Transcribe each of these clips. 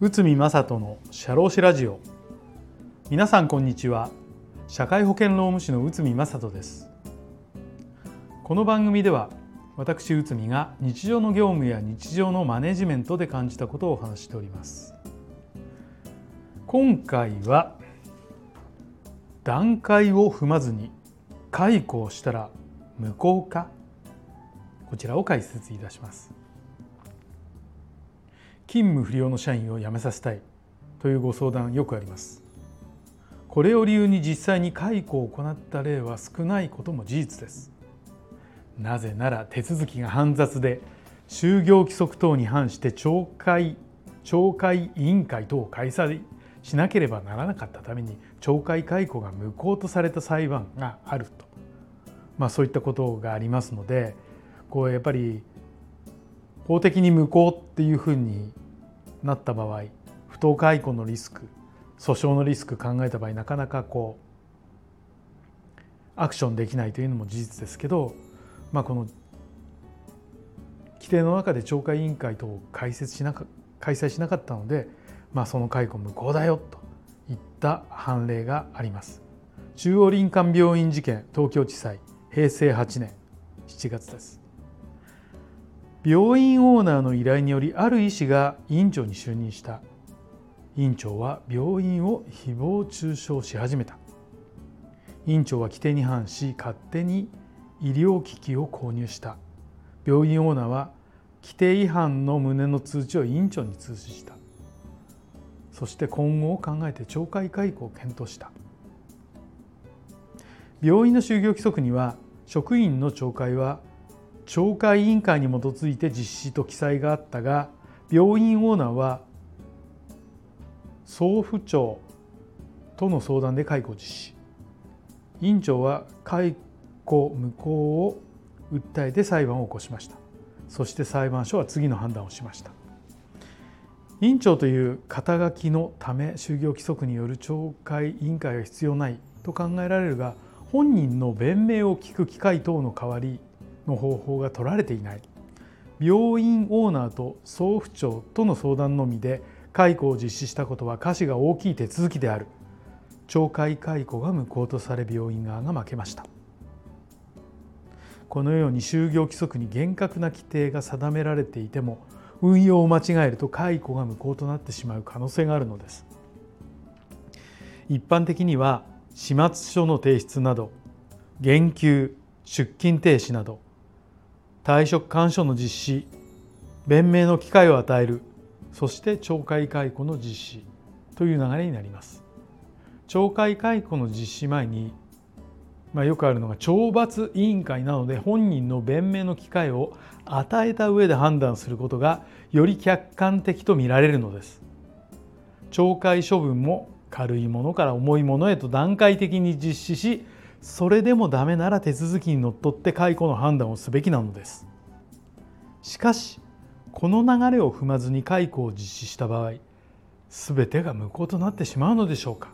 内海正人の社労士ラジオ。皆さんこんにちは。社会保険労務士の内海正人です。この番組では私内海が日常の業務や日常のマネジメントで感じたことをお話しております。今回は段階を踏まずに解雇をしたら無効かこちらを解説いたします。勤務不良の社員を辞めさせたいというご相談よくあります。これを理由に実際に解雇を行った例は少ないことも事実です。なぜなら手続きが煩雑で就業規則等に反して懲戒懲戒委員会等を開催しなければならなかったために懲戒解雇が無効とされた裁判があると、まあ、そういったことがありますのでこうやっぱり法的に無効っていうふうになった場合不当解雇のリスク訴訟のリスク考えた場合なかなかこうアクションできないというのも事実ですけど、まあ、この規定の中で懲戒委員会等を開設しなか開催しなかったのでまあ、その解雇無効だよといった判例があります。中央林間病院事件東京地裁平成8年7月です。病院オーナーの依頼によりある医師が院長に就任した。院長は病院を誹謗中傷し始めた。院長は規定に反し勝手に医療機器を購入した。病院オーナーは規定違反の旨の通知を院長に通知した。そして今後を考えて懲戒解雇を検討した。病院の就業規則には職員の懲戒は懲戒委員会に基づいて実施と記載があったが病院オーナーは総府長との相談で解雇実施。院長は解雇無効を訴えて裁判を起こしました。そして裁判所は次の判断をしました。委員長という肩書きのため就業規則による懲戒委員会が必要ないと考えられるが本人の弁明を聞く機会等の代わりの方法が取られていない。病院オーナーと総府長との相談のみで解雇を実施したことは瑕疵が大きい手続きである。懲戒解雇が無効とされ病院側が負けました。このように就業規則に厳格な規定が定められていても運用を間違えると解雇が無効となってしまう可能性があるのです。一般的には始末書の提出など減給出勤停止など退職勧奨の実施弁明の機会を与えるそして懲戒解雇の実施という流れになります。懲戒解雇の実施前にまあ、よくあるのが懲罰委員会なので本人の弁明の機会を与えた上で判断することがより客観的と見られるのです。懲戒処分も軽いものから重いものへと段階的に実施しそれでもダメなら手続きにのっとって解雇の判断をすべきなのですしかしこの流れを踏まずに解雇を実施した場合全てが無効となってしまうのでしょうか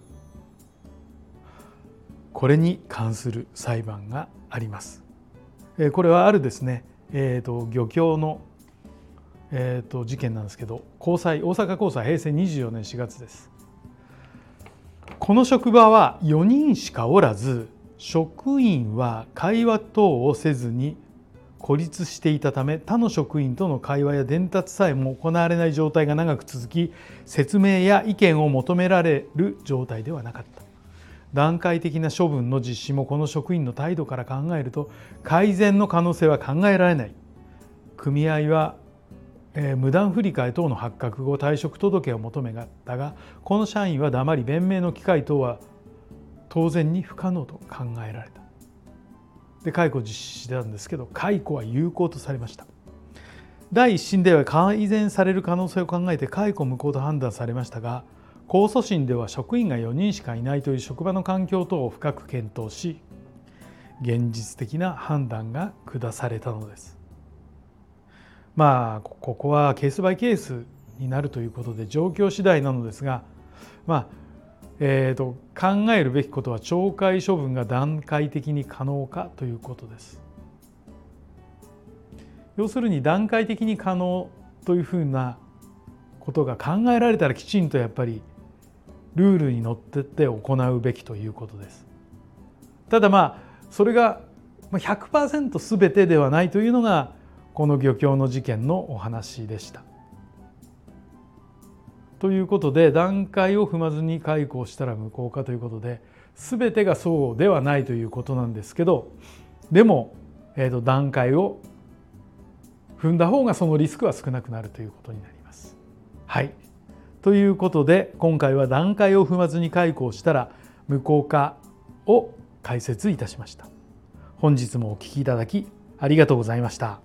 これに関する裁判があります。これはあるですね、えーと、漁協の、えーと、事件なんですけど高裁大阪高裁平成24年4月です。この職場は4人しかおらず職員は会話等をせずに孤立していたため他の職員との会話や伝達さえも行われない状態が長く続き説明や意見を求められる状態ではなかった。段階的な処分の実施もこの職員の態度から考えると改善の可能性は考えられない。組合は、えー、無断振り替え等の発覚後退職届を求めたがこの社員は黙り弁明の機会等は当然に不可能と考えられたで解雇実施したんですけど解雇は有効とされました第一審では改善される可能性を考えて解雇無効と判断されましたが控訴審では職員が4人しかいないという職場の環境等を深く検討し現実的な判断が下されたのです。まあここはケースバイケースになるということで状況次第なのですがまあえーと、考えるべきことは懲戒処分が段階的に可能かということです。要するに段階的に可能というふうなことが考えられたらきちんとやっぱりルールにのっってって行うべきということです。ただまあそれが100%全てではないというのがこの漁協の事件のお話でした。ということで段階を踏まずに解雇したら無効化ということで全てがそうではないということなんですけどでも、えー、と段階を踏んだ方がそのリスクは少なくなるということになります。はいということで今回は段階を踏まずに解雇したら無効化を解説いたしました。本日もお聴きいただきありがとうございました。